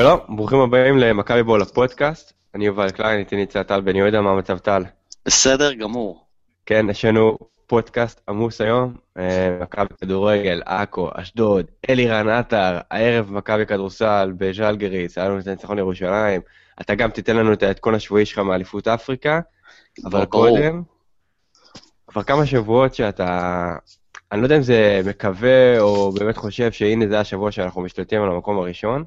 שלום, ברוכים הבאים למכבי בול הפודקאסט. אני יובל קליין, איתי נמצא טל בן יהודה, מה המצב טל? בסדר גמור. כן, יש לנו פודקאסט עמוס היום, אה, מכבי כדורגל, עכו, אשדוד, אלירן עטר, הערב מכבי כדורסל בז'לגריס, היה לנו את הניצחון ירושלים. אתה גם תיתן לנו את העדכון השבועי שלך מאליפות אפריקה, אבל. קודם, כבר כמה שבועות שאתה, אני לא יודע אם זה מקווה או באמת חושב שהנה זה השבוע שאנחנו משתלטים על המקום הראשון.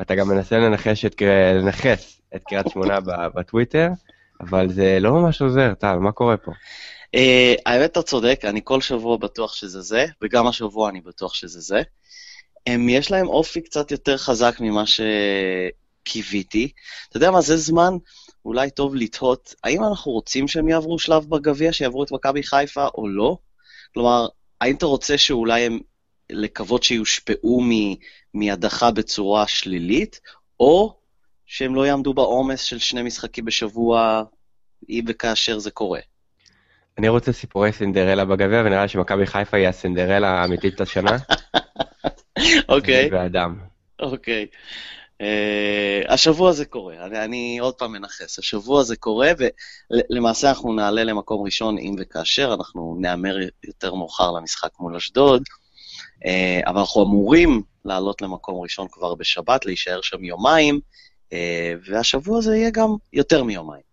אתה גם מנסה לנחש את, לנכס את קריית שמונה בטוויטר, אבל זה לא ממש עוזר, טל, מה קורה פה? אה, האמת, אתה צודק, אני כל שבוע בטוח שזה זה, וגם השבוע אני בטוח שזה זה. הם, יש להם אופי קצת יותר חזק ממה שקיוויתי. אתה יודע מה, זה זמן אולי טוב לתהות, האם אנחנו רוצים שהם יעברו שלב בגביע, שיעברו את מכבי חיפה או לא? כלומר, האם אתה רוצה שאולי הם, לקוות שיושפעו מ- מהדחה בצורה שלילית, או שהם לא יעמדו בעומס של שני משחקים בשבוע, אם וכאשר זה קורה? אני רוצה סיפורי סינדרלה בגביע, ונראה לי שמכבי חיפה היא הסינדרלה האמיתית השנה. אוקיי, אני ואדם. אוקיי. Uh, השבוע זה קורה, אני, אני עוד פעם מנכס, השבוע זה קורה, ולמעשה אנחנו נעלה למקום ראשון אם וכאשר, אנחנו נהמר יותר מאוחר למשחק מול אשדוד, אבל אנחנו אמורים לעלות למקום ראשון כבר בשבת, להישאר שם יומיים, uh, והשבוע זה יהיה גם יותר מיומיים.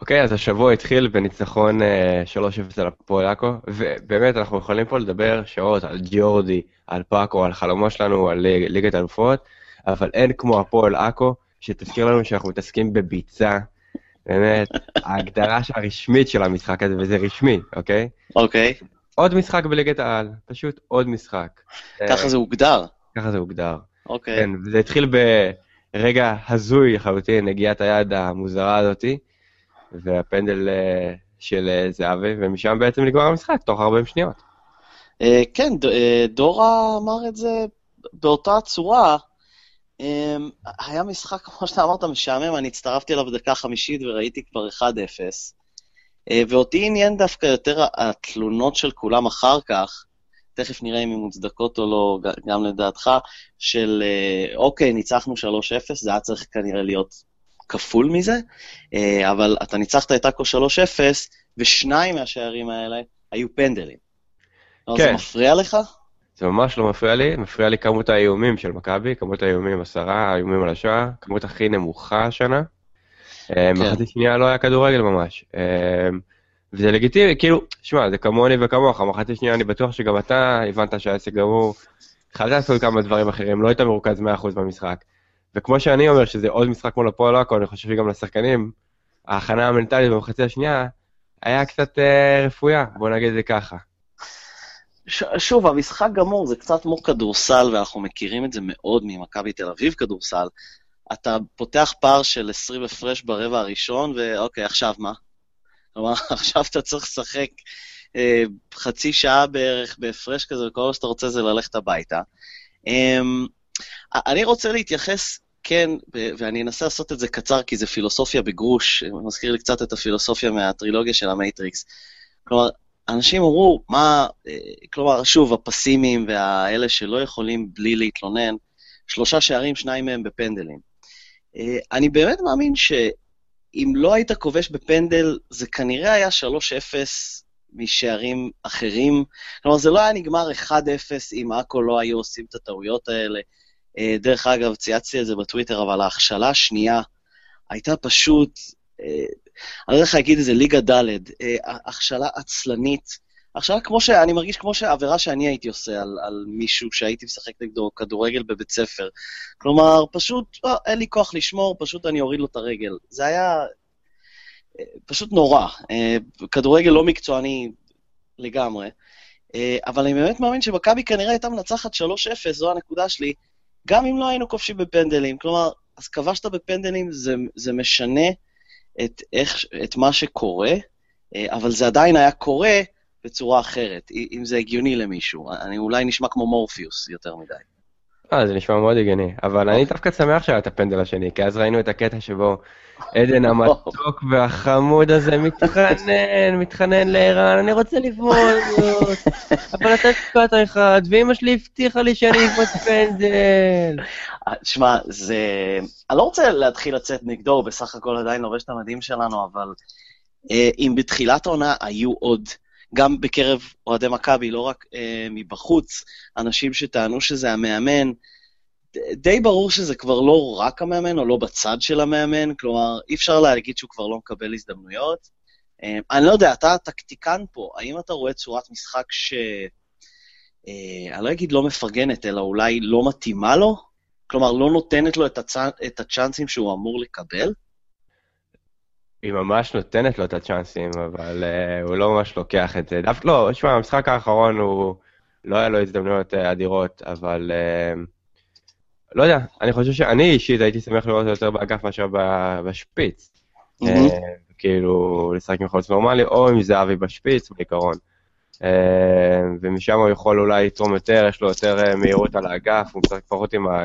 אוקיי, אז השבוע התחיל בניצחון אה, 3-0 על הפועל עכו, ובאמת אנחנו יכולים פה לדבר שעות על ג'יורדי, על פאקו, על חלומו שלנו, על ליג- ליגת אלופות, אבל אין כמו הפועל עכו, שתזכיר לנו שאנחנו מתעסקים בביצה. באמת, ההגדרה הרשמית של המשחק הזה, וזה רשמי, אוקיי? אוקיי, עוד משחק בליגת העל, פשוט עוד משחק. ככה זה הוגדר. ככה זה הוגדר. אוקיי, כן, וזה התחיל ברגע הזוי לחלוטין, נגיעת היד המוזרה הזאתי, והפנדל אה, של אה, זהבי, ומשם בעצם נגמר המשחק, תוך 40 שניות. אה, כן, דורה אמר את זה באותה צורה. היה משחק, כמו שאתה אמרת, משעמם, אני הצטרפתי אליו בדקה חמישית וראיתי כבר 1-0. אה, ואותי עניין דווקא יותר התלונות של כולם אחר כך, תכף נראה אם הן מוצדקות או לא, גם לדעתך, של אה, אוקיי, ניצחנו 3-0, זה היה צריך כנראה להיות כפול מזה, אה, אבל אתה ניצחת את עכו 3-0, ושניים מהשערים האלה היו פנדלים. לא, זה כן. מפריע לך? זה ממש לא מפריע לי, מפריע לי כמות האיומים של מכבי, כמות האיומים עשרה, האיומים על השער, כמות הכי נמוכה השנה. אה, מחצית שנייה לא היה כדורגל ממש. אה, וזה לגיטימי, כאילו, שמע, זה כמוני וכמוך, מחצית שנייה אני בטוח שגם אתה הבנת שהעסק גמור. התחלת לעשות כמה דברים אחרים, לא היית מרוכז 100% במשחק. וכמו שאני אומר שזה עוד משחק מול הפועל עכו, אני חושב שגם לשחקנים, ההכנה המנטלית במחצית השנייה היה קצת אה, רפויה, בוא נגיד את זה ככה. ש- שוב, המשחק גמור, זה קצת כמו כדורסל, ואנחנו מכירים את זה מאוד ממכבי תל אביב כדורסל. אתה פותח פער של 20 הפרש ברבע הראשון, ואוקיי, עכשיו מה? כלומר, עכשיו אתה צריך לשחק אה, חצי שעה בערך בהפרש כזה, וכל מה שאתה רוצה זה ללכת הביתה. אה, אני רוצה להתייחס, כן, ואני אנסה לעשות את זה קצר, כי זה פילוסופיה בגרוש, מזכיר לי קצת את הפילוסופיה מהטרילוגיה של המייטריקס. כלומר, אנשים אמרו, מה, אה, כלומר, שוב, הפסימיים והאלה שלא יכולים בלי להתלונן, שלושה שערים, שניים מהם בפנדלים. אה, אני באמת מאמין שאם לא היית כובש בפנדל, זה כנראה היה 3-0 משערים אחרים. כלומר, זה לא היה נגמר 1-0 אם עכו לא היו עושים את הטעויות האלה. אה, דרך אגב, צייצתי את זה בטוויטר, אבל ההכשלה השנייה הייתה פשוט, אה, אני לא יודע איך להגיד את זה, ליגה ד', הכשלה עצלנית. הכשלה כמו ש... אני מרגיש כמו שעבירה שאני הייתי עושה על, על מישהו שהייתי משחק נגדו כדורגל בבית ספר. כלומר, פשוט, אה, אין לי כוח לשמור, פשוט אני אוריד לו את הרגל. זה היה אה, פשוט נורא. אה, כדורגל לא מקצועני לגמרי. אה, אבל אני באמת מאמין שמכבי כנראה הייתה מנצחת 3-0, זו הנקודה שלי, גם אם לא היינו כובשים בפנדלים. כלומר, אז כבשת בפנדלים, זה, זה משנה את, איך, את מה שקורה, אבל זה עדיין היה קורה בצורה אחרת, אם זה הגיוני למישהו. אני אולי נשמע כמו מורפיוס יותר מדי. אה, זה נשמע מאוד הגיוני, אבל אני דווקא שמח שהיה את הפנדל השני, כי אז ראינו את הקטע שבו עדן המתוק והחמוד הזה מתחנן, מתחנן לערן, אני רוצה לבעוט אבל אתה הפקעת אחד, ואימא שלי הבטיחה לי שאני אבעוט פנדל. שמע, זה... אני לא רוצה להתחיל לצאת נגדו, הוא בסך הכל עדיין לובש את המדים שלנו, אבל אה, אם בתחילת העונה היו עוד, גם בקרב אוהדי מכבי, לא רק אה, מבחוץ, אנשים שטענו שזה המאמן, די ברור שזה כבר לא רק המאמן, או לא בצד של המאמן, כלומר, אי אפשר להגיד שהוא כבר לא מקבל הזדמנויות. אה, אני לא יודע, אתה טקטיקן פה, האם אתה רואה צורת משחק ש... אה, אני לא אגיד לא מפרגנת, אלא אולי לא מתאימה לו? כלומר, לא נותנת לו את, הצ... את הצ'אנסים שהוא אמור לקבל? היא ממש נותנת לו את הצ'אנסים, אבל uh, הוא לא ממש לוקח את זה. דווקא לא, תשמע, המשחק האחרון הוא... לא היה לו הזדמנויות uh, אדירות, אבל... Uh, לא יודע, אני חושב שאני אישית הייתי שמח לראות יותר באגף מאשר בשפיץ. Mm-hmm. Uh, כאילו, לשחק עם חלוץ נורמלי, או עם זהבי בשפיץ, בעיקרון. Uh, ומשם הוא יכול אולי לתרום יותר, יש לו יותר מהירות על האגף, הוא משחק פחות עם, ה...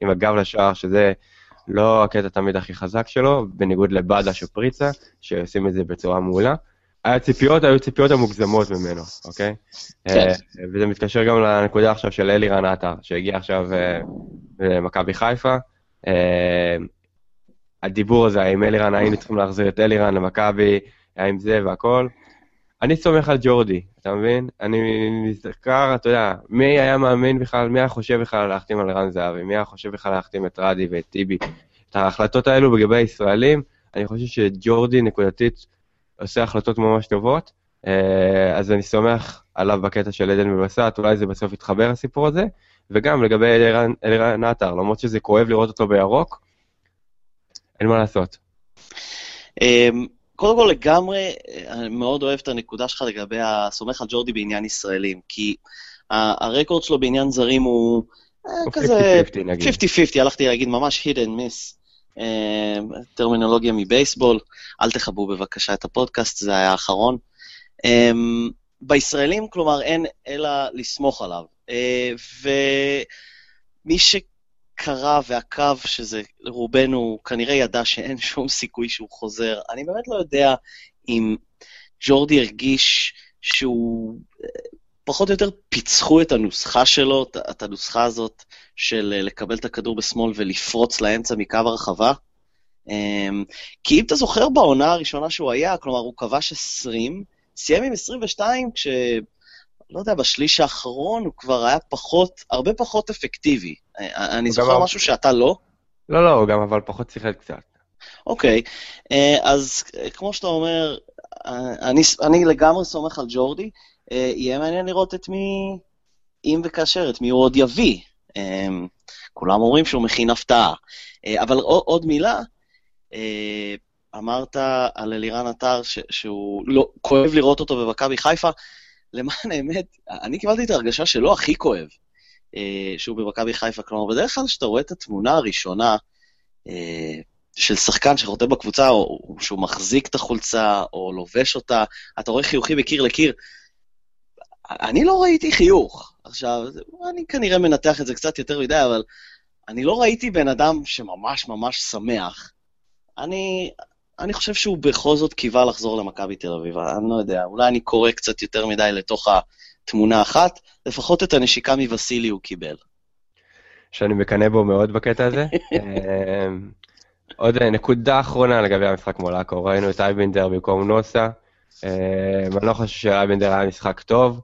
עם הגב לשער, שזה לא הקטע תמיד הכי חזק שלו, בניגוד לבאדה שפריצה, שעושים את זה בצורה מעולה. הציפיות היו ציפיות המוגזמות ממנו, אוקיי? כן. Uh, וזה מתקשר גם לנקודה עכשיו של אלירן עטר, שהגיע עכשיו uh, למכבי חיפה. Uh, הדיבור הזה, האם אלירן, היינו צריכים להחזיר את אלירן למכבי, האם זה והכל. אני סומך על ג'ורדי, אתה מבין? אני נזכר, אתה יודע, מי היה מאמין בכלל, מי היה חושב בכלל להחתים על רן זהבי, מי היה חושב בכלל להחתים את רדי ואת טיבי. את ההחלטות האלו לגבי הישראלים, אני חושב שג'ורדי נקודתית עושה החלטות ממש טובות, אה, אז אני סומך עליו בקטע של עדן ובסט, אולי זה בסוף יתחבר הסיפור הזה, וגם לגבי אלירן עטר, למרות שזה כואב לראות אותו בירוק, אין מה לעשות. קודם כל לגמרי, אני מאוד אוהב את הנקודה שלך לגבי הסומך על ג'ורדי בעניין ישראלים, כי הרקורד שלו בעניין זרים הוא אה, כזה 50-50, הלכתי להגיד ממש hit and miss, אה, טרמינולוגיה מבייסבול, אל תכבו בבקשה את הפודקאסט, זה היה האחרון. אה, בישראלים, כלומר, אין אלא לסמוך עליו. ומי ש... קרא ועקב, שזה רובנו כנראה ידע שאין שום סיכוי שהוא חוזר. אני באמת לא יודע אם ג'ורדי הרגיש שהוא... פחות או יותר פיצחו את הנוסחה שלו, את הנוסחה הזאת של לקבל את הכדור בשמאל ולפרוץ לאמצע מקו הרחבה. אמ, כי אם אתה זוכר בעונה הראשונה שהוא היה, כלומר, הוא כבש 20, סיים עם 22, כש... לא יודע, בשליש האחרון הוא כבר היה פחות, הרבה פחות אפקטיבי. אני זוכר משהו שאתה לא? לא, לא, הוא גם אבל פחות שיחק קצת. אוקיי, אה, אז אה, כמו שאתה אומר, אה, אני, אני לגמרי סומך על ג'ורדי. יהיה מעניין לראות את מי, אם וכאשר, את מי הוא עוד יביא. כולם אומרים שהוא מכין הפתעה. אבל עוד מילה, אמרת על אלירן עטר שהוא לא, כואב לראות אותו במכבי חיפה. למען האמת, אני קיבלתי את ההרגשה שלא הכי כואב אה, שהוא במכבי חיפה. כלומר, בדרך כלל כשאתה רואה את התמונה הראשונה אה, של שחקן שחוטא בקבוצה, או, שהוא מחזיק את החולצה, או לובש אותה, אתה רואה חיוכים מקיר לקיר. אני לא ראיתי חיוך. עכשיו, אני כנראה מנתח את זה קצת יותר מדי, אבל אני לא ראיתי בן אדם שממש ממש שמח. אני, אני חושב שהוא בכל זאת קיווה לחזור למכבי תל אביב, אני לא יודע, אולי אני קורא קצת יותר מדי לתוך התמונה אחת, לפחות את הנשיקה מווסילי הוא קיבל. שאני מקנא בו מאוד בקטע הזה. אמ, עוד נקודה אחרונה לגבי המשחק מול עכו, ראינו את אייבנדר במקום נוסה. אמ, אני לא חושב שאייבנדר היה משחק טוב,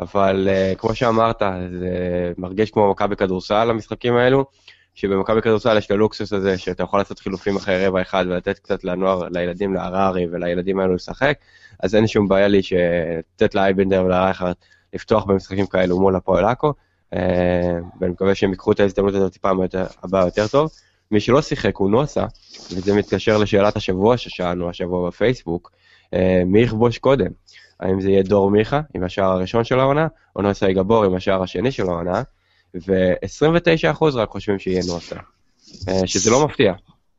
אבל אה, כמו שאמרת, זה מרגיש כמו מכבי כדורסל, המשחקים האלו. שבמכבי כדורסל יש את הלוקסוס הזה, שאתה יכול לעשות חילופים אחרי רבע אחד ולתת קצת לנוער, לילדים, להררי ולילדים האלו לשחק, אז אין שום בעיה לי לתת לאייבנדר ולרייכרד לפתוח במשחקים כאלו מול הפועל עכו, אה, ואני מקווה שהם ייקחו את ההזדמנות הזאת פעם הבאה יותר טוב. מי שלא שיחק הוא נוסה, וזה מתקשר לשאלת השבוע ששאלנו השבוע בפייסבוק, אה, מי יכבוש קודם? האם זה יהיה דור מיכה עם השער הראשון של העונה, או נוסה יגבור עם השער השני של העונה? ו-29% רק חושבים שיהיה נוסה, אה, שזה לא מפתיע.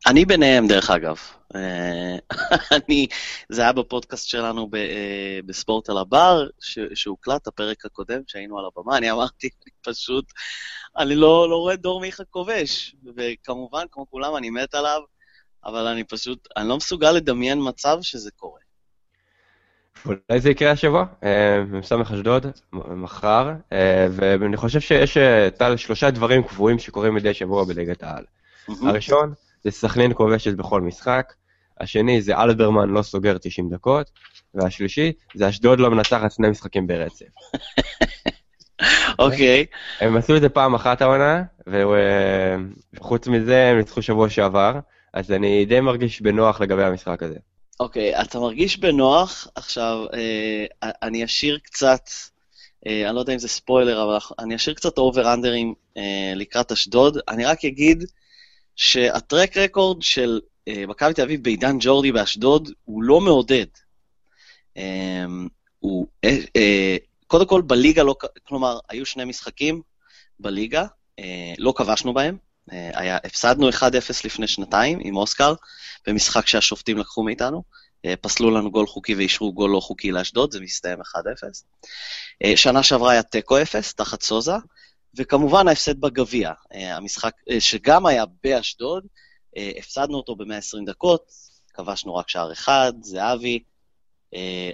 אני ביניהם, דרך אגב. אה, אני, זה היה בפודקאסט שלנו ב, אה, בספורט על הבר, שהוקלט, הפרק הקודם, שהיינו על הבמה, אני אמרתי, אני פשוט, אני לא, לא רואה דור מיכה כובש, וכמובן, כמו כולם, אני מת עליו, אבל אני פשוט, אני לא מסוגל לדמיין מצב שזה קורה. אולי זה יקרה השבוע, מ"ס אשדוד, מחר, ואני חושב שיש טל שלושה דברים קבועים שקורים מדי שבוע בליגת העל. הראשון, זה סכנין כובשת בכל משחק, השני זה אלברמן לא סוגר 90 דקות, והשלישי זה אשדוד לא מנצחת שני משחקים ברצף. אוקיי. הם עשו את זה פעם אחת העונה, וחוץ מזה הם ניצחו שבוע שעבר, אז אני די מרגיש בנוח לגבי המשחק הזה. אוקיי, אתה מרגיש בנוח, עכשיו, אה, אני אשאיר קצת, אה, אני לא יודע אם זה ספוילר, אבל אני אשאיר קצת אובר-אנדרים אה, לקראת אשדוד. אני רק אגיד שה track record של אה, מכבי תל אביב בעידן ג'ורדי באשדוד הוא לא מעודד. אמ, הוא, אה, אה, קודם כל, בליגה לא, כלומר, היו שני משחקים בליגה, לא כבשנו בהם. היה, הפסדנו 1-0 לפני שנתיים עם אוסקר, במשחק שהשופטים לקחו מאיתנו. פסלו לנו גול חוקי ואישרו גול לא חוקי לאשדוד, זה מסתיים 1-0. שנה שעברה היה תיקו 0, תחת סוזה, וכמובן ההפסד בגביע, המשחק שגם היה באשדוד, אה, הפסדנו אותו ב-120 דקות, כבשנו רק שער אחד, זהבי. אה,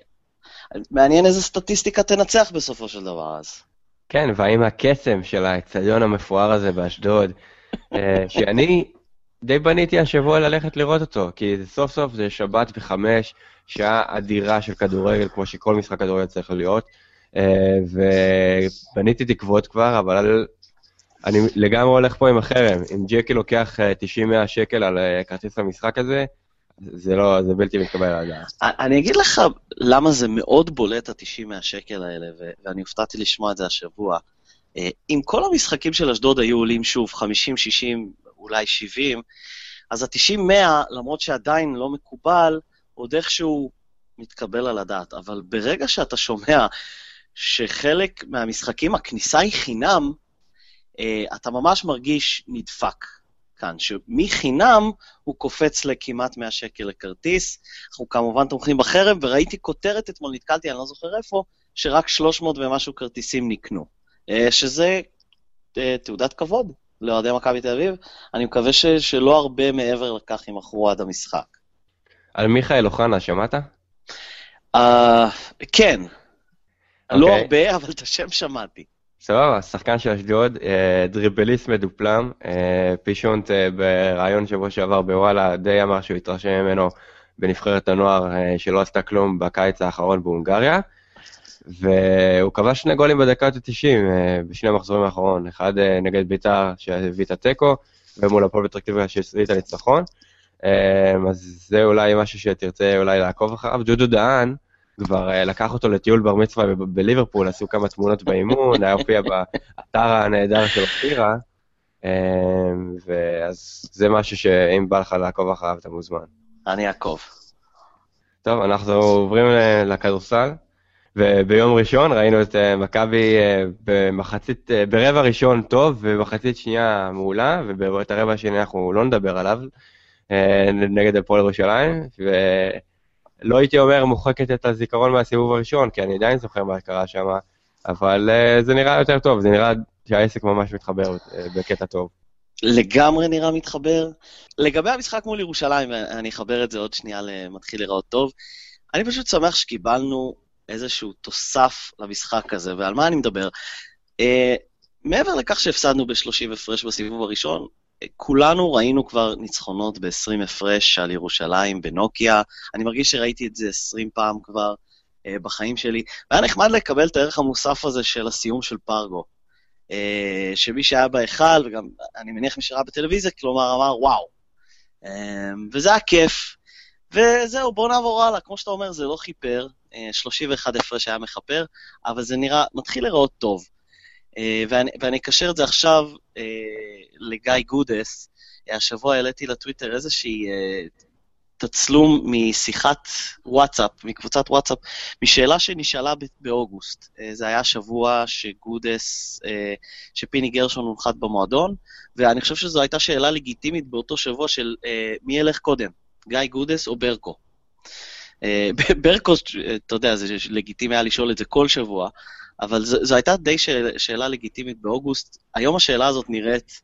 מעניין איזה סטטיסטיקה תנצח בסופו של דבר אז. כן, והאם הקסם של האצטדיון המפואר הזה באשדוד, אה, שאני די בניתי השבוע ללכת לראות אותו, כי סוף סוף זה שבת בחמש, שעה אדירה של כדורגל, כמו שכל משחק כדורגל צריך להיות, ובניתי תקוות כבר, אבל אני לגמרי הולך פה עם החרם. אם ג'קי לוקח 90-100 אה, שקל על אה, כרטיס למשחק הזה, זה לא, זה בלתי מתקבל על הדעת. אני אגיד לך למה זה מאוד בולט ה-90-100 שקל האלה, ואני הופתעתי לשמוע את זה השבוע. אה, אם כל המשחקים של אשדוד היו עולים שוב 50, 60, אולי 70, אז ה-90-100, למרות שעדיין לא מקובל, עוד איכשהו מתקבל על הדעת. אבל ברגע שאתה שומע שחלק מהמשחקים, הכניסה היא חינם, uh, אתה ממש מרגיש נדפק כאן, שמחינם הוא קופץ לכמעט 100 שקל לכרטיס. אנחנו כמובן תומכים בחרם, וראיתי כותרת אתמול, נתקלתי, אני לא זוכר איפה, שרק 300 ומשהו כרטיסים נקנו, שזה uh, תעודת כבוד לאוהדי מכבי תל אביב. אני מקווה ש, שלא הרבה מעבר לכך ימכרו עד המשחק. על מיכאל אוחנה, שמעת? Uh, כן. Okay. לא אוקיי. הרבה, אבל את השם שמעתי. סבבה, שחקן של אשדוד, אה, דריבליסט מדופלם, אה, פישונט אה, בריאיון שבוע שעבר בוואלה די אמר שהוא התרשם ממנו בנבחרת הנוער שלא עשתה כלום בקיץ האחרון בהונגריה, והוא כבש שני גולים בדקה ה-90 בשני המחזורים האחרון, אחד נגד ביתר שהביא את התיקו, ומול הפועל פתח שהביא את הניצחון, אז זה אולי משהו שתרצה אולי לעקוב אחריו. דודו דהן, כבר לקח אותו לטיול בר מצווה בליברפול, עשו כמה תמונות באימון, היה הופיע באתר הנהדר של אופירה, ואז זה משהו שאם בא לך לעקוב אחריו, אתה מוזמן. אני אעקוב. טוב, אנחנו עוברים לכדורסל, וביום ראשון ראינו את uh, מכבי uh, במחצית, uh, ברבע ראשון טוב, ובמחצית שנייה מעולה, ואת הרבע השני אנחנו לא נדבר עליו, נגד הפועל ירושלים, ו... לא הייתי אומר מוחקת את הזיכרון מהסיבוב הראשון, כי אני עדיין זוכר מה קרה שם, אבל זה נראה יותר טוב, זה נראה שהעסק ממש מתחבר בקטע טוב. לגמרי נראה מתחבר. לגבי המשחק מול ירושלים, אני אחבר את זה עוד שנייה למתחיל לראות טוב. אני פשוט שמח שקיבלנו איזשהו תוסף למשחק הזה, ועל מה אני מדבר? Uh, מעבר לכך שהפסדנו ב-30 הפרש בסיבוב הראשון, כולנו ראינו כבר ניצחונות ב-20 הפרש על ירושלים בנוקיה, אני מרגיש שראיתי את זה 20 פעם כבר uh, בחיים שלי, והיה נחמד לקבל את הערך המוסף הזה של הסיום של פרגו. Uh, שמי שהיה בהיכל, וגם אני מניח מי שראה בטלוויזיה, כלומר אמר וואו. Uh, וזה היה כיף. וזהו, בואו נעבור הלאה. כמו שאתה אומר, זה לא חיפר, 31 הפרש היה מכפר, אבל זה נראה, מתחיל להיראות טוב. אה, ואני, אקשר את זה עכשיו אה, לגיא גודס. השבוע העליתי לטוויטר איזושהי אה, תצלום משיחת וואטסאפ, מקבוצת וואטסאפ, משאלה שנשאלה באוגוסט. זה היה שבוע שגודס, שפיני גרשון הונחת במועדון, ואני חושב שזו הייתה שאלה לגיטימית באותו שבוע של מי ילך קודם, גיא גודס או ברקו. אה, ברקו, אתה יודע, זה לגיטימי היה לשאול את זה כל שבוע, אבל זו, זו הייתה די שאל, שאלה לגיטימית באוגוסט. היום השאלה הזאת נראית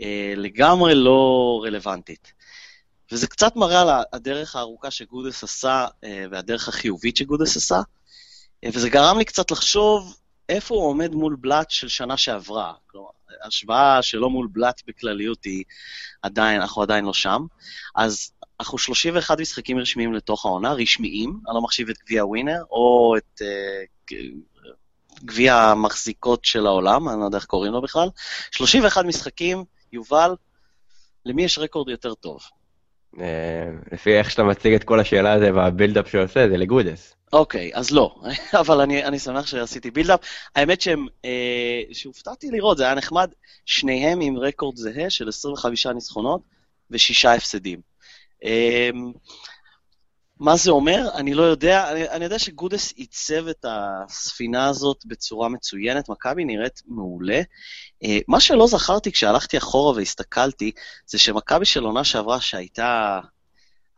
אה, לגמרי לא רלוונטית. וזה קצת מראה על הדרך הארוכה שגודס עשה, אה, והדרך החיובית שגודס עשה, אה, וזה גרם לי קצת לחשוב איפה הוא עומד מול בלאט של שנה שעברה. כלומר, השוואה שלא מול בלאט בכלליות היא עדיין, אנחנו עדיין לא שם. אז אנחנו 31 משחקים רשמיים לתוך העונה, רשמיים, אני לא מחשיב את גביע ווינר, או את uh, גביע המחזיקות של העולם, אני לא יודע איך קוראים לו בכלל. 31 משחקים, יובל, למי יש רקורד יותר טוב? אה, לפי איך שאתה מציג את כל השאלה הזו והבילדאפ שעושה, זה לגודס. אוקיי, אז לא, אבל אני, אני שמח שעשיתי בילדאפ. האמת שהם, אה, שהופתעתי לראות, זה היה נחמד, שניהם עם רקורד זהה של 25 ניצחונות ושישה הפסדים. אה, מה זה אומר? אני לא יודע. אני, אני יודע שגודס עיצב את הספינה הזאת בצורה מצוינת, מכבי נראית מעולה. אה, מה שלא זכרתי כשהלכתי אחורה והסתכלתי, זה שמכבי של עונה שעברה, שהייתה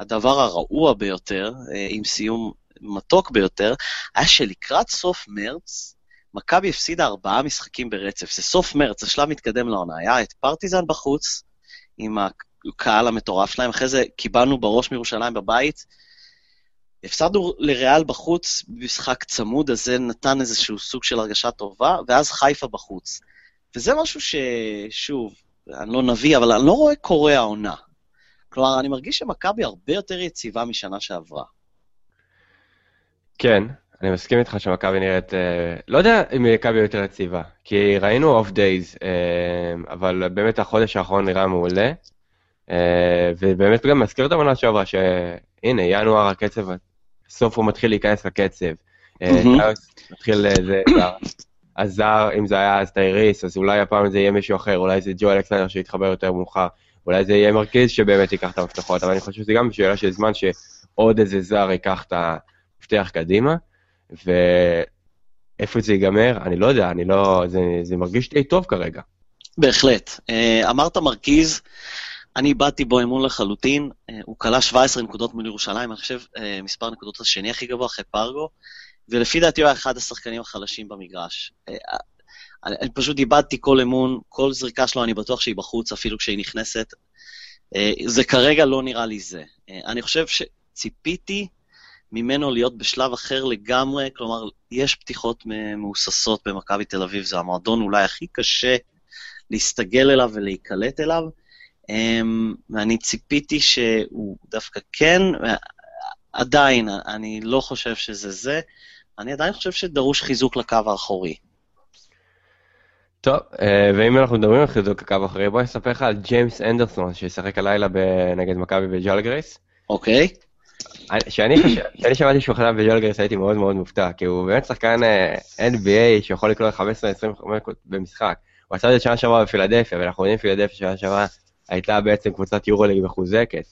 הדבר הרעוע ביותר, אה, עם סיום מתוק ביותר, היה שלקראת סוף מרץ, מכבי הפסידה ארבעה משחקים ברצף. זה סוף מרץ, זה שלב מתקדם לעונה. היה את פרטיזן בחוץ, עם הקהל המטורף שלהם, אחרי זה קיבלנו בראש מירושלים בבית, הפסדנו לריאל בחוץ במשחק צמוד, אז זה נתן איזשהו סוג של הרגשה טובה, ואז חיפה בחוץ. וזה משהו ששוב, אני לא נביא, אבל אני לא רואה קורא העונה. כלומר, אני מרגיש שמכבי הרבה יותר יציבה משנה שעברה. כן, אני מסכים איתך שמכבי נראית, אה, לא יודע אם מכבי יותר יציבה, כי ראינו off days, אה, אבל באמת החודש האחרון נראה מעולה, ובאמת גם מזכיר את העונה שעברה, שהנה, ינואר הקצב סוף הוא מתחיל להיכנס לקצב. אה, מתחיל איזה הזר, אם זה היה אז טייריס, אז אולי הפעם זה יהיה מישהו אחר, אולי זה ג'ו אלכסנדר שיתחבר יותר מאוחר, אולי זה יהיה מרקיז שבאמת ייקח את המפתחות, אבל אני חושב שזה גם שאלה של זמן שעוד איזה זר ייקח את המפתח קדימה, ואיפה זה ייגמר, אני לא יודע, אני לא, זה, זה מרגיש לי טוב כרגע. בהחלט. אה, אמרת מרכיז, אני איבדתי בו אמון לחלוטין, אה, הוא כלה 17 נקודות מול ירושלים, אני חושב אה, מספר נקודות השני הכי גבוה אחרי פרגו, ולפי דעתי הוא היה אחד השחקנים החלשים במגרש. אה, אני פשוט איבדתי כל אמון, כל זריקה שלו, אני בטוח שהיא בחוץ, אפילו כשהיא נכנסת. זה כרגע לא נראה לי זה. אני חושב שציפיתי ממנו להיות בשלב אחר לגמרי, כלומר, יש פתיחות מהוססות במכבי תל אביב, זה המועדון אולי הכי קשה להסתגל אליו ולהיקלט אליו. Um, ואני ציפיתי שהוא דווקא כן, עדיין, אני לא חושב שזה זה. אני עדיין חושב שדרוש חיזוק לקו האחורי. טוב, אה, ואם אנחנו מדברים על חיזוק לקו האחורי, בוא נספר לך על ג'יימס אנדרסון, שישחק הלילה נגד מכבי בג'ל גרייס. אוקיי. כשאני שמעתי שהוא חזר בג'ל גרייס הייתי מאוד מאוד מופתע, כי הוא באמת שחקן אה, NBA שיכול לקלוט 15-25 במשחק. הוא עשה את זה שנה שעברה בפילדלפיה, ואנחנו יודעים פילדלפיה שנה שעברה הייתה בעצם קבוצת יורוליג מחוזקת.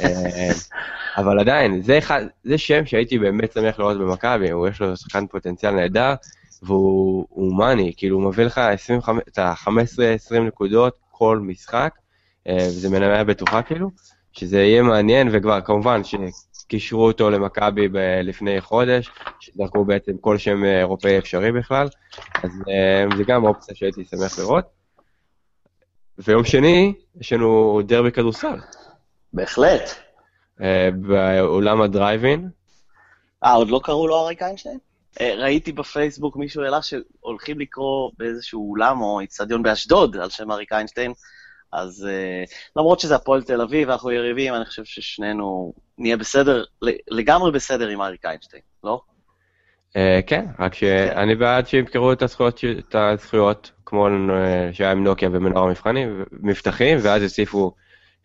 אה, אבל עדיין, זה, אחד, זה שם שהייתי באמת שמח לראות במכבי, הוא יש לו שחקן פוטנציאל נהדר, והוא מאני, כאילו הוא מביא לך 25, את ה-15-20 נקודות כל משחק, אה, וזה מנהל בטוחה כאילו, שזה יהיה מעניין, וכבר כמובן שקישרו אותו למכבי לפני חודש, שדרכו בעצם כל שם אירופאי אפשרי בכלל, אז אה, זה גם אופציה שהייתי שמח לראות. ויום שני, יש לנו דרבי כדורסל. בהחלט. Uh, באולם הדרייבין. אה, עוד לא קראו לו אריק איינשטיין? Uh, ראיתי בפייסבוק מישהו העלה שהולכים לקרוא באיזשהו אולם או איצטדיון באשדוד על שם אריק איינשטיין, אז uh, למרות שזה הפועל תל אביב ואנחנו יריבים, אני חושב ששנינו נהיה בסדר, לגמרי בסדר עם אריק איינשטיין, לא? כן, רק שאני כן. בעד שימכרו את הזכויות כמו אה, שהיה עם נוקיה ומנור המבחנים, מבטחים, ואז הוסיפו,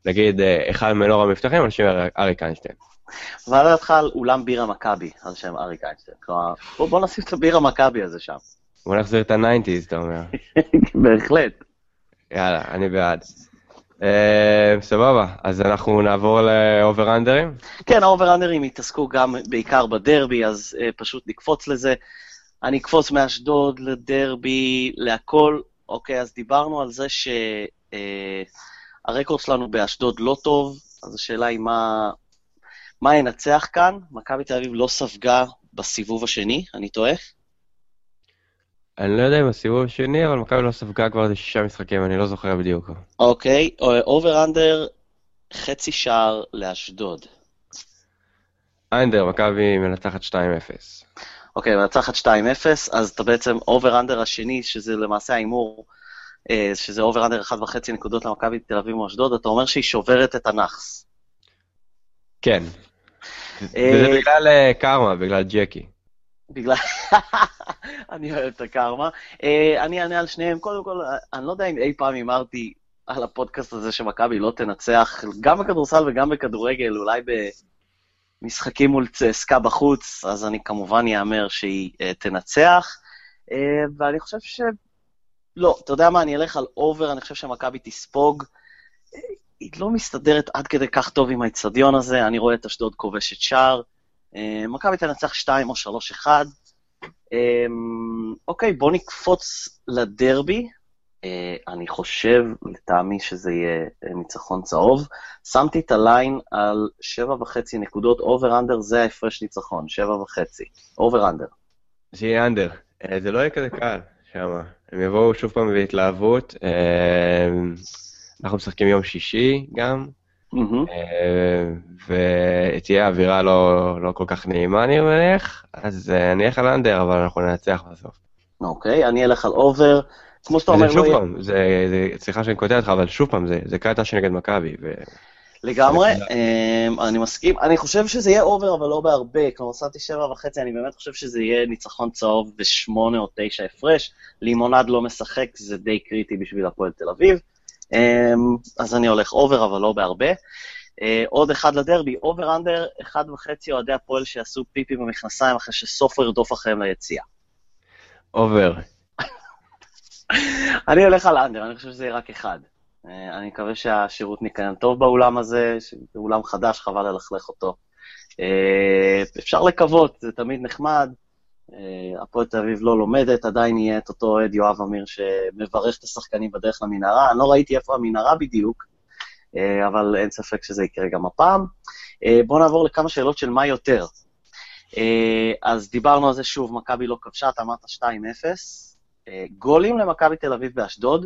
נגיד, אה, אחד ממנור המבטחים על שם אריק איינשטיין. מה דעתך על אולם בירה מכבי על שם אריק איינשטיין? כלומר, בוא, בוא נשים את הבירה מכבי הזה שם. בוא נחזיר את ה nineties, אתה אומר. בהחלט. יאללה, אני בעד. אה, סבבה, אז אנחנו נעבור לאובר-אנדרים? כן, האובר-אנדרים יתעסקו גם בעיקר בדרבי, אז פשוט נקפוץ לזה. אני אקפוץ מאשדוד לדרבי, להכל. אוקיי, אז דיברנו על זה שה record אה, שלנו באשדוד לא טוב, אז השאלה היא מה, מה ינצח כאן? מכבי תל אביב לא ספגה בסיבוב השני, אני טועה? אני לא יודע אם הסיבוב השני, אבל מכבי לא ספגה כבר איזה שישה משחקים, אני לא זוכר בדיוק. אוקיי, over under חצי שער לאשדוד. under, מכבי מנצחת 2-0. אוקיי, מנצחת 2-0, אז אתה בעצם over under השני, שזה למעשה ההימור, אה, שזה over under 1.5 נקודות למכבי תל אביב או אשדוד, אתה אומר שהיא שוברת את הנאחס. כן. וזה בגלל אה, קרמה, בגלל ג'קי. בגלל... אני אוהב את הקרמה. אני אענה על שניהם. קודם כל, אני לא יודע אם אי פעם הימרתי על הפודקאסט הזה שמכבי לא תנצח, גם בכדורסל וגם בכדורגל, אולי במשחקים מול צסקה בחוץ, אז אני כמובן אאמר שהיא אה, תנצח. אה, ואני חושב ש... לא, אתה יודע מה, אני אלך על over, אני חושב שמכבי תספוג. היא לא מסתדרת עד כדי כך טוב עם האיצטדיון הזה, אני רואה את אשדוד כובשת שער. אה, מכבי תנצח 2 או 3-1. אוקיי, בוא נקפוץ לדרבי. אה, אני חושב, לטעמי, שזה יהיה אה, ניצחון צהוב. שמתי את ה line על שבע וחצי נקודות, over under זה ההפרש ניצחון, שבע וחצי. אובר אנדר. זה יהיה אנדר. Uh, זה לא יהיה כזה קל שם. הם יבואו שוב פעם בהתלהבות. אנחנו משחקים יום שישי גם, mm-hmm. ותהיה אווירה לא, לא כל כך נעימה, אני מניח, אז אני אלך על under, אבל אנחנו ננצח בסוף. אוקיי, אוקיי, אני אלך על over. כמו שאתה אומר, שוב לא פעם, זה, זה, סליחה שאני קוטע אותך, אבל שוב פעם, זה, זה קטע שנגד מכבי. לגמרי, אמ, אני מסכים. אני חושב שזה יהיה over, אבל לא בהרבה. כלומר, שמתי שבע וחצי, אני באמת חושב שזה יהיה ניצחון צהוב בשמונה או תשע הפרש. לימונד לא משחק, זה די קריטי בשביל הפועל תל אביב. אמ, אז אני הולך over, אבל לא בהרבה. אה, עוד אחד לדרבי, over under, אחד וחצי אוהדי הפועל שיעשו פיפי במכנסיים אחרי שסופו ירדוף אחריהם ליציאה. over. אני הולך על under, אני חושב שזה יהיה רק אחד. אה, אני מקווה שהשירות ניקיון טוב באולם הזה, זה אולם חדש, חבל ללכלך אותו. אה, אפשר לקוות, זה תמיד נחמד. אה, הפועל תל אביב לא לומדת, עדיין יהיה את אותו אוהד יואב אמיר שמברך את השחקנים בדרך למנהרה. אני לא ראיתי איפה המנהרה בדיוק, אבל אין ספק שזה יקרה גם הפעם. בואו נעבור לכמה שאלות של מה יותר. אז דיברנו על זה שוב, מכבי לא כבשה, אתה אמרת 2-0. גולים למכבי תל אביב באשדוד,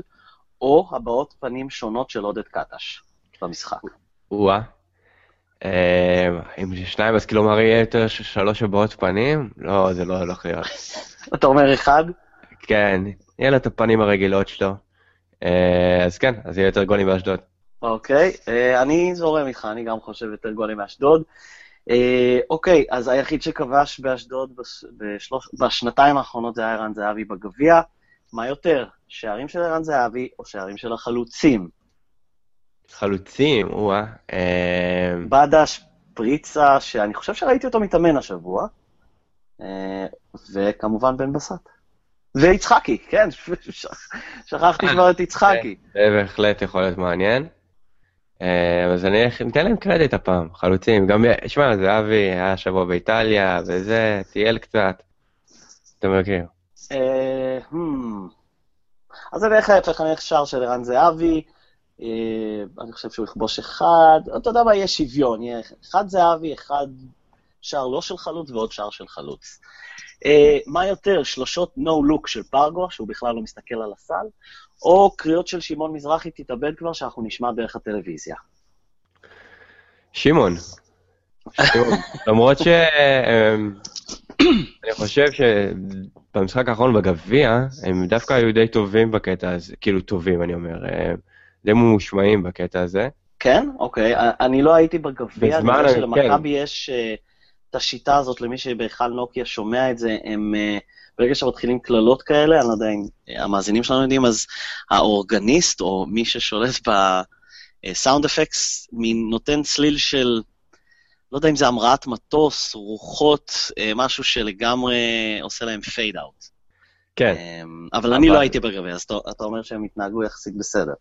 או הבעות פנים שונות של עודד קטש במשחק. או-אה. אם שניים, אז כאילו מה יהיה יותר שלוש הבעות פנים? לא, זה לא הולך להיות. אתה אומר אחד? כן, יהיה לו את הפנים הרגילות שלו. אה, אז כן, אז יהיה יותר גולים באשדוד. אוקיי, אה, אני זורם איתך, אני גם חושב יותר גולים מאשדוד. אה, אוקיי, אז היחיד שכבש באשדוד בשנתיים האחרונות זה היה ערן זהבי בגביע. מה יותר, שערים של ערן זהבי או שערים של החלוצים? חלוצים, או-אה. אה... בדש פריצה, שאני חושב שראיתי אותו מתאמן השבוע, אה, וכמובן בן בסט. ויצחקי, כן, שכחתי כבר את יצחקי. זה בהחלט יכול להיות מעניין. אה, אז אני אתן להם קרדיט הפעם, חלוצים. גם, שמע, זהבי היה שבוע באיטליה, וזה, טייל קצת. אתה מכיר. אה, hmm. אז זה בערך ההפך, אני שער של ערן זהבי, אה, אני חושב שהוא יכבוש אחד, אתה יודע מה, יהיה שוויון, יהיה אחד זהבי, אחד שער לא של חלוץ ועוד שער של חלוץ. מה יותר, שלושות look של פרגו, שהוא בכלל לא מסתכל על הסל, או קריאות של שמעון מזרחי, תתאבד כבר, שאנחנו נשמע דרך הטלוויזיה. שמעון. למרות ש... אני חושב שבמשחק האחרון בגביע, הם דווקא היו די טובים בקטע הזה, כאילו טובים, אני אומר, די ממושמעים בקטע הזה. כן? אוקיי. אני לא הייתי בגביע, אני יודע שלמכבי כן. יש uh, את השיטה הזאת, למי שבהיכל נוקיה שומע את זה, הם... Uh, ברגע שמתחילים קללות כאלה, אני לא יודע אם המאזינים שלנו יודעים, אז האורגניסט, או מי ששולט בסאונד אפקס, נותן צליל של, לא יודע אם זה המראת מטוס, רוחות, אה, משהו שלגמרי עושה להם פייד אאוט. כן. אמ, אבל אני לא הייתי בגבי, אז אתה אומר שהם התנהגו יחסית בסדר.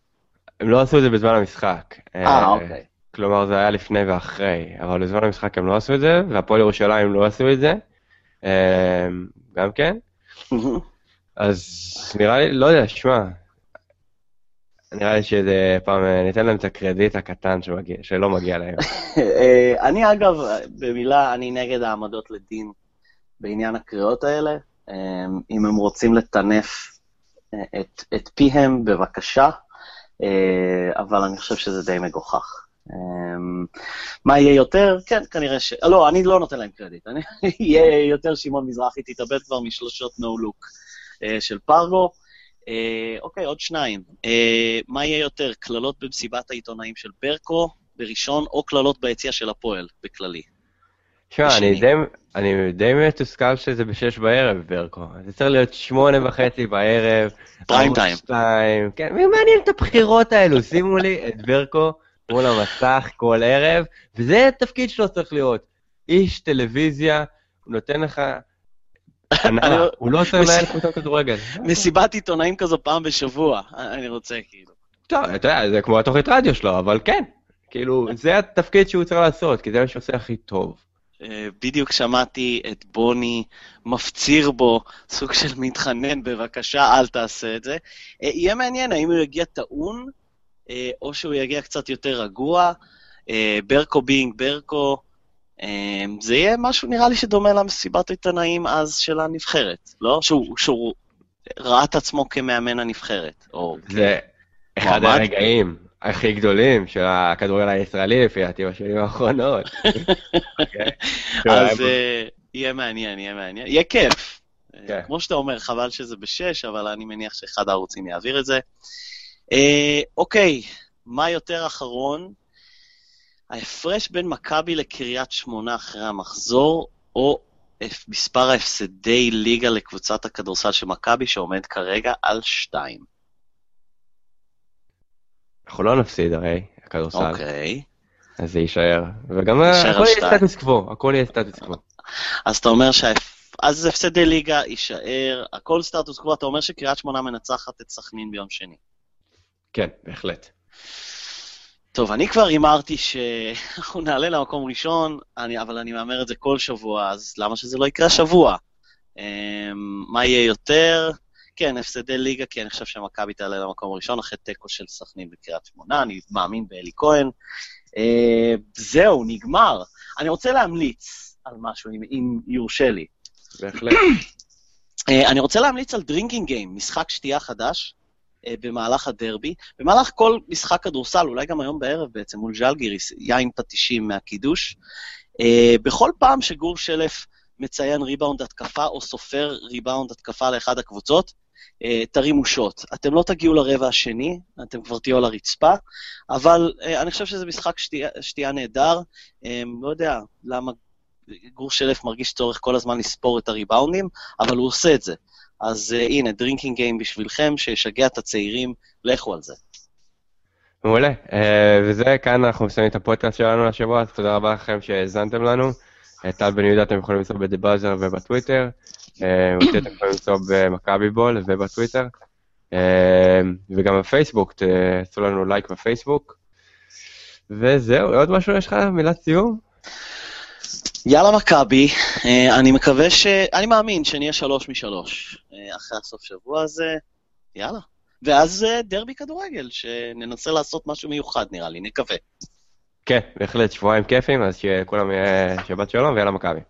הם לא עשו את זה בזמן המשחק. אה, אה, אוקיי. כלומר, זה היה לפני ואחרי, אבל בזמן המשחק הם לא עשו את זה, והפועל ירושלים לא עשו את זה. אמ, גם כן. אז נראה לי, לא יודע, שמע, נראה לי שזה פעם, ניתן להם את הקרדיט הקטן שמגיע, שלא מגיע להם. אה, אני אגב, במילה, אני נגד העמדות לדין בעניין הקריאות האלה. אה, אם הם רוצים לטנף אה, את, את פיהם, בבקשה, אבל אני חושב שזה די מגוחך. מה יהיה יותר? כן, כנראה ש... לא, אני לא נותן להם קרדיט. אני... יהיה יותר שמעון מזרחי, תתאבד כבר משלושות נו לוק של פרגו. אה, אוקיי, עוד שניים. אה, מה יהיה יותר, קללות במסיבת העיתונאים של ברקו בראשון, או קללות ביציע של הפועל בכללי? תשמע, אני די, אני די מתוסכל שזה בשש בערב, ברקו. זה צריך להיות שמונה וחצי בערב. פריים טיים. שתיים. כן, מי מעניין את הבחירות האלו? שימו לי את ברקו מול המסך כל ערב, וזה התפקיד שלו צריך להיות. איש טלוויזיה, הוא נותן לך הוא לא עושה לנהל קבוצת כדורגל. מסיבת עיתונאים כזו פעם בשבוע, אני רוצה כאילו. טוב, אתה יודע, זה כמו התוכנית רדיו שלו, אבל כן. כאילו, זה התפקיד שהוא צריך לעשות, כי זה מה שעושה הכי טוב. אה, בדיוק שמעתי את בוני מפציר בו, סוג של מתחנן, בבקשה, אל תעשה את זה. אה, יהיה מעניין האם הוא יגיע טעון, אה, או שהוא יגיע קצת יותר רגוע. ברקו בינג ברקו, זה יהיה משהו, נראה לי, שדומה למסיבת עיתונאים אז של הנבחרת, לא? שהוא, שהוא ראה את עצמו כמאמן הנבחרת. או זה כ... אחד. הרגעים הכי גדולים של הכדורגל הישראלי, לפי דעתי, בשנים האחרונות. אז אה, יהיה מעניין, יהיה מעניין. יהיה כיף. כן. כמו שאתה אומר, חבל שזה בשש, אבל אני מניח שאחד הערוצים יעביר את זה. אה, אוקיי, מה יותר אחרון? ההפרש בין מכבי לקריית שמונה אחרי המחזור, או מספר ההפסדי ליגה לקבוצת הכדורסל של מכבי, שעומד כרגע על שתיים. אנחנו לא נפסיד הרי, הכדורסל. אוקיי. אז זה יישאר. וגם הכל יהיה סטטוס קוו, הכל יהיה סטטוס קוו. אז אתה אומר שה... אז הפסדי ליגה יישאר, הכל סטטוס קוו, אתה אומר שקריית שמונה מנצחת את סכנין ביום שני. כן, בהחלט. טוב, אני כבר הימרתי שאנחנו נעלה למקום ראשון, אני, אבל אני מהמר את זה כל שבוע, אז למה שזה לא יקרה שבוע? Um, מה יהיה יותר? כן, הפסדי ליגה, כי אני חושב שמכבי תעלה למקום ראשון, אחרי תיקו של סכנין בקריית שמונה, אני מאמין באלי כהן. Uh, זהו, נגמר. אני רוצה להמליץ על משהו, אם, אם יורשה לי. בהחלט. uh, אני רוצה להמליץ על drinking game, משחק שתייה חדש, במהלך הדרבי. במהלך כל משחק כדורסל, אולי גם היום בערב בעצם, מול ז'לגיריס, יין פטישים מהקידוש. אה, בכל פעם שגור שלף מציין ריבאונד התקפה או סופר ריבאונד התקפה לאחד הקבוצות, אה, תרימו שוט. אתם לא תגיעו לרבע השני, אתם כבר תהיו על הרצפה, אבל אני חושב שזה משחק שתייה, שתייה נהדר. לא יודע למה גור שלף מרגיש צורך כל הזמן לספור את הריבאונדים, אבל הוא עושה את זה. אז uh, הנה, drinking game בשבילכם, שישגע את הצעירים, לכו על זה. מעולה, uh, וזה, כאן אנחנו מסיימים את הפודקאסט שלנו לשבוע, אז תודה רבה לכם שהאזנתם לנו. Uh, טל בן יהודה אתם יכולים למצוא בדה באזר ובטוויטר, אותי אתם יכולים למצוא במכבי בול ובטוויטר, וגם בפייסבוק, תעשו לנו לייק בפייסבוק. וזהו, עוד משהו יש לך? מילת סיום? יאללה מכבי, אה, אני מקווה ש... אני מאמין שנהיה שלוש משלוש אה, אחרי הסוף שבוע הזה, יאללה. ואז אה, דרבי כדורגל, שננסה לעשות משהו מיוחד נראה לי, נקווה. כן, בהחלט, שבועיים כיפים, אז שכולם יהיה שבת שלום ויאללה מכבי.